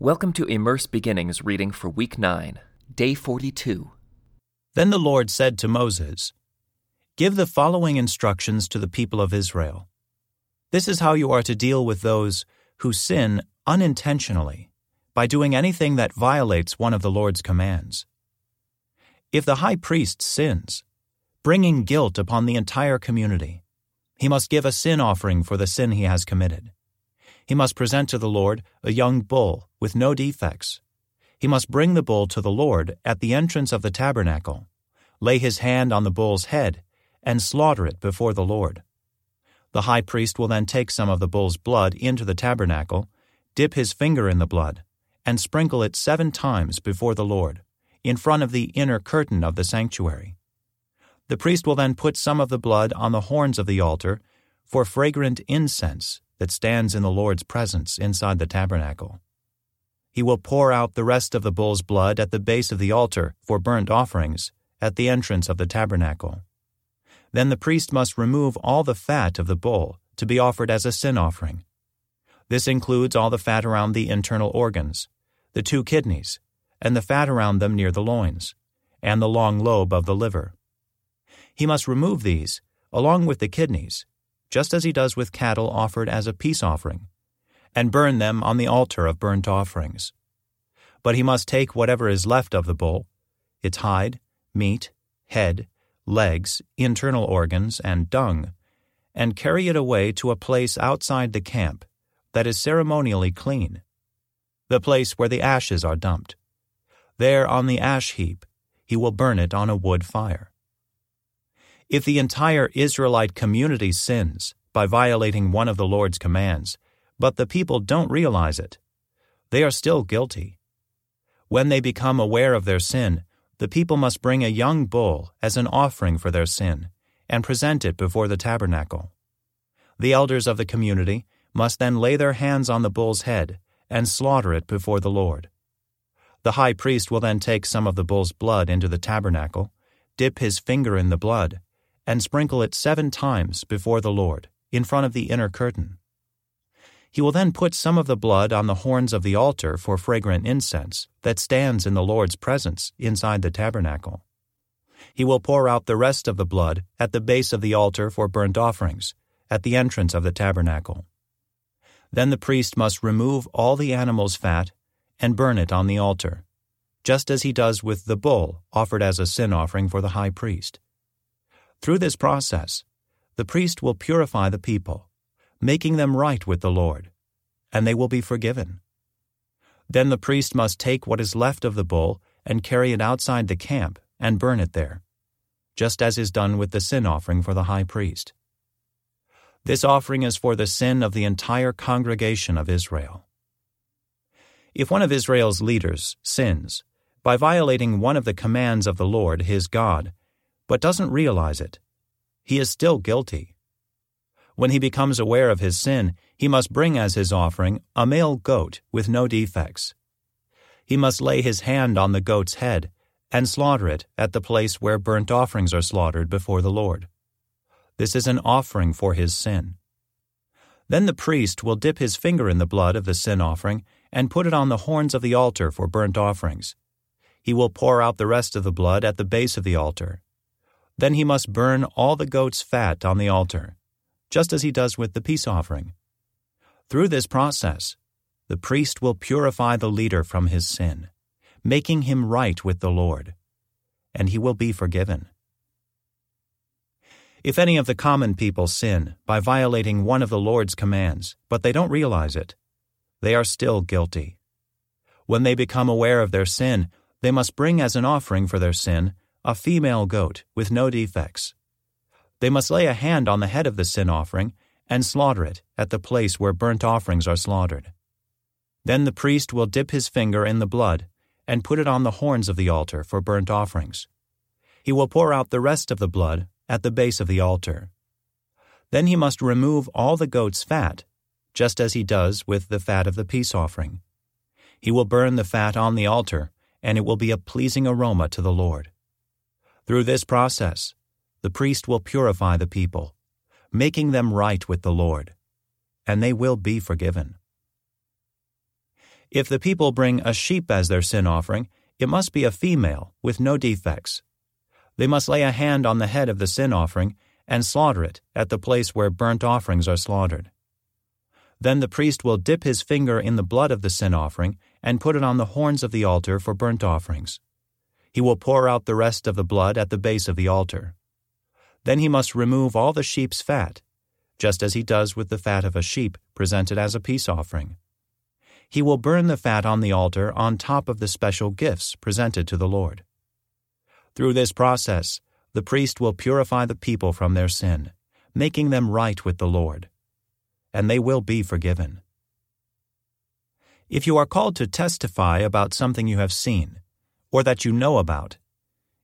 Welcome to Immerse Beginnings reading for week 9, day 42. Then the Lord said to Moses, Give the following instructions to the people of Israel. This is how you are to deal with those who sin unintentionally by doing anything that violates one of the Lord's commands. If the high priest sins, bringing guilt upon the entire community, he must give a sin offering for the sin he has committed. He must present to the Lord a young bull with no defects. He must bring the bull to the Lord at the entrance of the tabernacle, lay his hand on the bull's head, and slaughter it before the Lord. The high priest will then take some of the bull's blood into the tabernacle, dip his finger in the blood, and sprinkle it seven times before the Lord, in front of the inner curtain of the sanctuary. The priest will then put some of the blood on the horns of the altar for fragrant incense that stands in the Lord's presence inside the tabernacle. He will pour out the rest of the bull's blood at the base of the altar for burnt offerings at the entrance of the tabernacle. Then the priest must remove all the fat of the bull to be offered as a sin offering. This includes all the fat around the internal organs, the two kidneys, and the fat around them near the loins, and the long lobe of the liver. He must remove these, along with the kidneys, just as he does with cattle offered as a peace offering, and burn them on the altar of burnt offerings. But he must take whatever is left of the bull, its hide, meat, head, legs, internal organs, and dung, and carry it away to a place outside the camp that is ceremonially clean, the place where the ashes are dumped. There on the ash heap, he will burn it on a wood fire. If the entire Israelite community sins by violating one of the Lord's commands, but the people don't realize it, they are still guilty. When they become aware of their sin, the people must bring a young bull as an offering for their sin and present it before the tabernacle. The elders of the community must then lay their hands on the bull's head and slaughter it before the Lord. The high priest will then take some of the bull's blood into the tabernacle, dip his finger in the blood, and sprinkle it seven times before the Lord, in front of the inner curtain. He will then put some of the blood on the horns of the altar for fragrant incense that stands in the Lord's presence inside the tabernacle. He will pour out the rest of the blood at the base of the altar for burnt offerings, at the entrance of the tabernacle. Then the priest must remove all the animal's fat and burn it on the altar, just as he does with the bull offered as a sin offering for the high priest. Through this process, the priest will purify the people, making them right with the Lord, and they will be forgiven. Then the priest must take what is left of the bull and carry it outside the camp and burn it there, just as is done with the sin offering for the high priest. This offering is for the sin of the entire congregation of Israel. If one of Israel's leaders sins by violating one of the commands of the Lord his God, but doesn't realize it, he is still guilty. When he becomes aware of his sin, he must bring as his offering a male goat with no defects. He must lay his hand on the goat's head and slaughter it at the place where burnt offerings are slaughtered before the Lord. This is an offering for his sin. Then the priest will dip his finger in the blood of the sin offering and put it on the horns of the altar for burnt offerings. He will pour out the rest of the blood at the base of the altar then he must burn all the goat's fat on the altar, just as he does with the peace offering. Through this process, the priest will purify the leader from his sin, making him right with the Lord, and he will be forgiven. If any of the common people sin by violating one of the Lord's commands, but they don't realize it, they are still guilty. When they become aware of their sin, they must bring as an offering for their sin a female goat with no defects. They must lay a hand on the head of the sin offering and slaughter it at the place where burnt offerings are slaughtered. Then the priest will dip his finger in the blood and put it on the horns of the altar for burnt offerings. He will pour out the rest of the blood at the base of the altar. Then he must remove all the goat's fat, just as he does with the fat of the peace offering. He will burn the fat on the altar, and it will be a pleasing aroma to the Lord. Through this process, the priest will purify the people, making them right with the Lord, and they will be forgiven. If the people bring a sheep as their sin offering, it must be a female with no defects. They must lay a hand on the head of the sin offering and slaughter it at the place where burnt offerings are slaughtered. Then the priest will dip his finger in the blood of the sin offering and put it on the horns of the altar for burnt offerings. He will pour out the rest of the blood at the base of the altar. Then he must remove all the sheep's fat, just as he does with the fat of a sheep presented as a peace offering he will burn the fat on the altar on top of the special gifts presented to the Lord. Through this process, the priest will purify the people from their sin, making them right with the Lord, and they will be forgiven. If you are called to testify about something you have seen, or that you know about,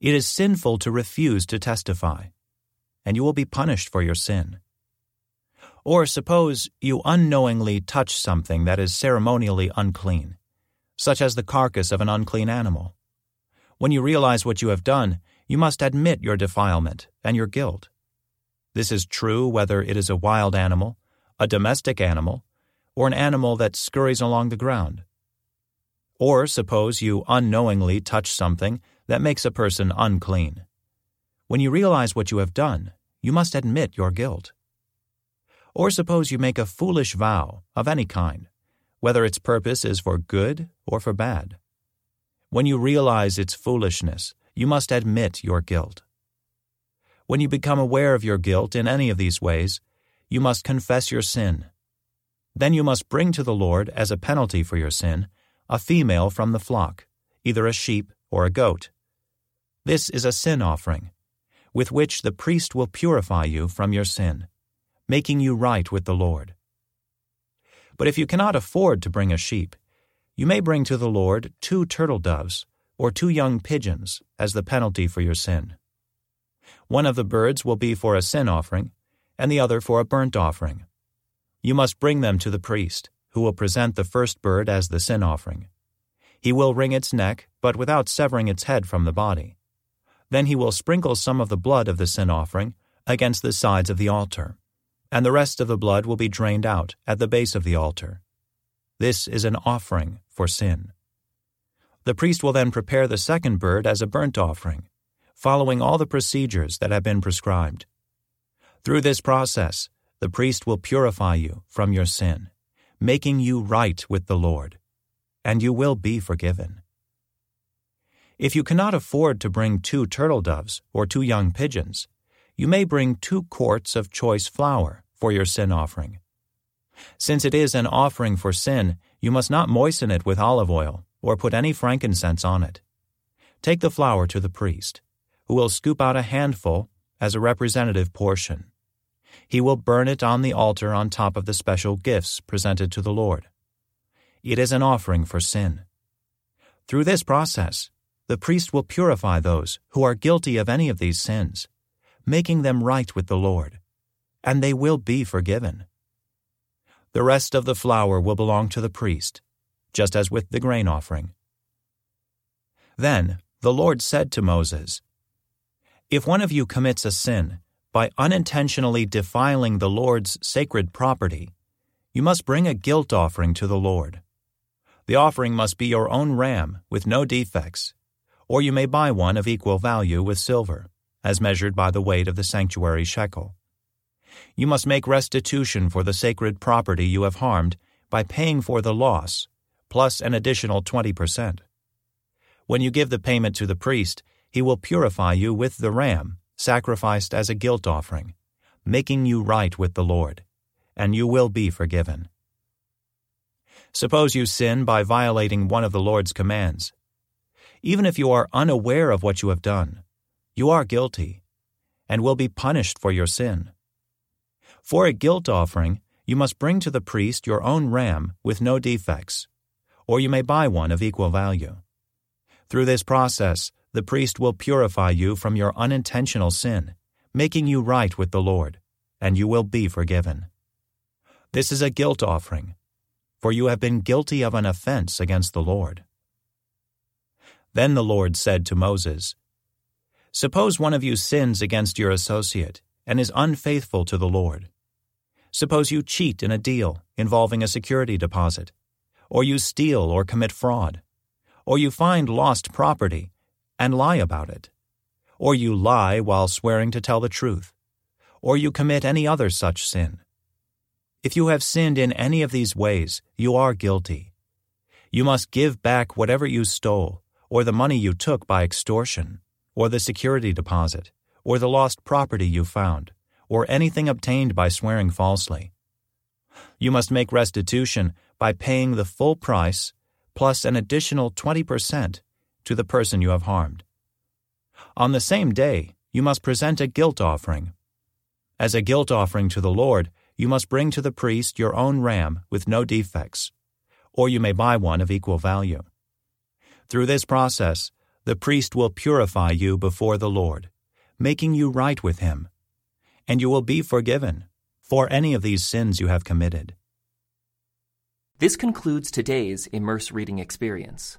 it is sinful to refuse to testify, and you will be punished for your sin. Or suppose you unknowingly touch something that is ceremonially unclean, such as the carcass of an unclean animal. When you realize what you have done, you must admit your defilement and your guilt. This is true whether it is a wild animal, a domestic animal, or an animal that scurries along the ground. Or suppose you unknowingly touch something that makes a person unclean. When you realize what you have done, you must admit your guilt. Or suppose you make a foolish vow of any kind, whether its purpose is for good or for bad. When you realize its foolishness, you must admit your guilt. When you become aware of your guilt in any of these ways, you must confess your sin. Then you must bring to the Lord as a penalty for your sin a female from the flock, either a sheep or a goat. This is a sin offering, with which the priest will purify you from your sin making you right with the Lord. But if you cannot afford to bring a sheep, you may bring to the Lord two turtle doves or two young pigeons as the penalty for your sin. One of the birds will be for a sin offering, and the other for a burnt offering. You must bring them to the priest, who will present the first bird as the sin offering. He will wring its neck, but without severing its head from the body. Then he will sprinkle some of the blood of the sin offering against the sides of the altar and the rest of the blood will be drained out at the base of the altar. This is an offering for sin. The priest will then prepare the second bird as a burnt offering, following all the procedures that have been prescribed. Through this process, the priest will purify you from your sin, making you right with the Lord, and you will be forgiven. If you cannot afford to bring two turtle doves or two young pigeons, you may bring two quarts of choice flour for your sin offering. Since it is an offering for sin, you must not moisten it with olive oil or put any frankincense on it. Take the flour to the priest, who will scoop out a handful as a representative portion. He will burn it on the altar on top of the special gifts presented to the Lord. It is an offering for sin. Through this process, the priest will purify those who are guilty of any of these sins, making them right with the Lord and they will be forgiven. The rest of the flour will belong to the priest, just as with the grain offering. Then the Lord said to Moses, If one of you commits a sin by unintentionally defiling the Lord's sacred property, you must bring a guilt offering to the Lord. The offering must be your own ram with no defects, or you may buy one of equal value with silver, as measured by the weight of the sanctuary shekel you must make restitution for the sacred property you have harmed by paying for the loss, plus an additional 20%. When you give the payment to the priest, he will purify you with the ram, sacrificed as a guilt offering, making you right with the Lord, and you will be forgiven. Suppose you sin by violating one of the Lord's commands. Even if you are unaware of what you have done, you are guilty, and will be punished for your sin. For a guilt offering, you must bring to the priest your own ram with no defects, or you may buy one of equal value. Through this process, the priest will purify you from your unintentional sin, making you right with the Lord, and you will be forgiven. This is a guilt offering, for you have been guilty of an offense against the Lord. Then the Lord said to Moses, Suppose one of you sins against your associate and is unfaithful to the Lord. Suppose you cheat in a deal involving a security deposit, or you steal or commit fraud, or you find lost property and lie about it, or you lie while swearing to tell the truth, or you commit any other such sin. If you have sinned in any of these ways, you are guilty. You must give back whatever you stole, or the money you took by extortion, or the security deposit, or the lost property you found, or anything obtained by swearing falsely. You must make restitution by paying the full price plus an additional 20% to the person you have harmed. On the same day, you must present a guilt offering. As a guilt offering to the Lord, you must bring to the priest your own ram with no defects, or you may buy one of equal value. Through this process, the priest will purify you before the Lord, making you right with him, and you will be forgiven for any of these sins you have committed. This concludes today's Immerse Reading Experience.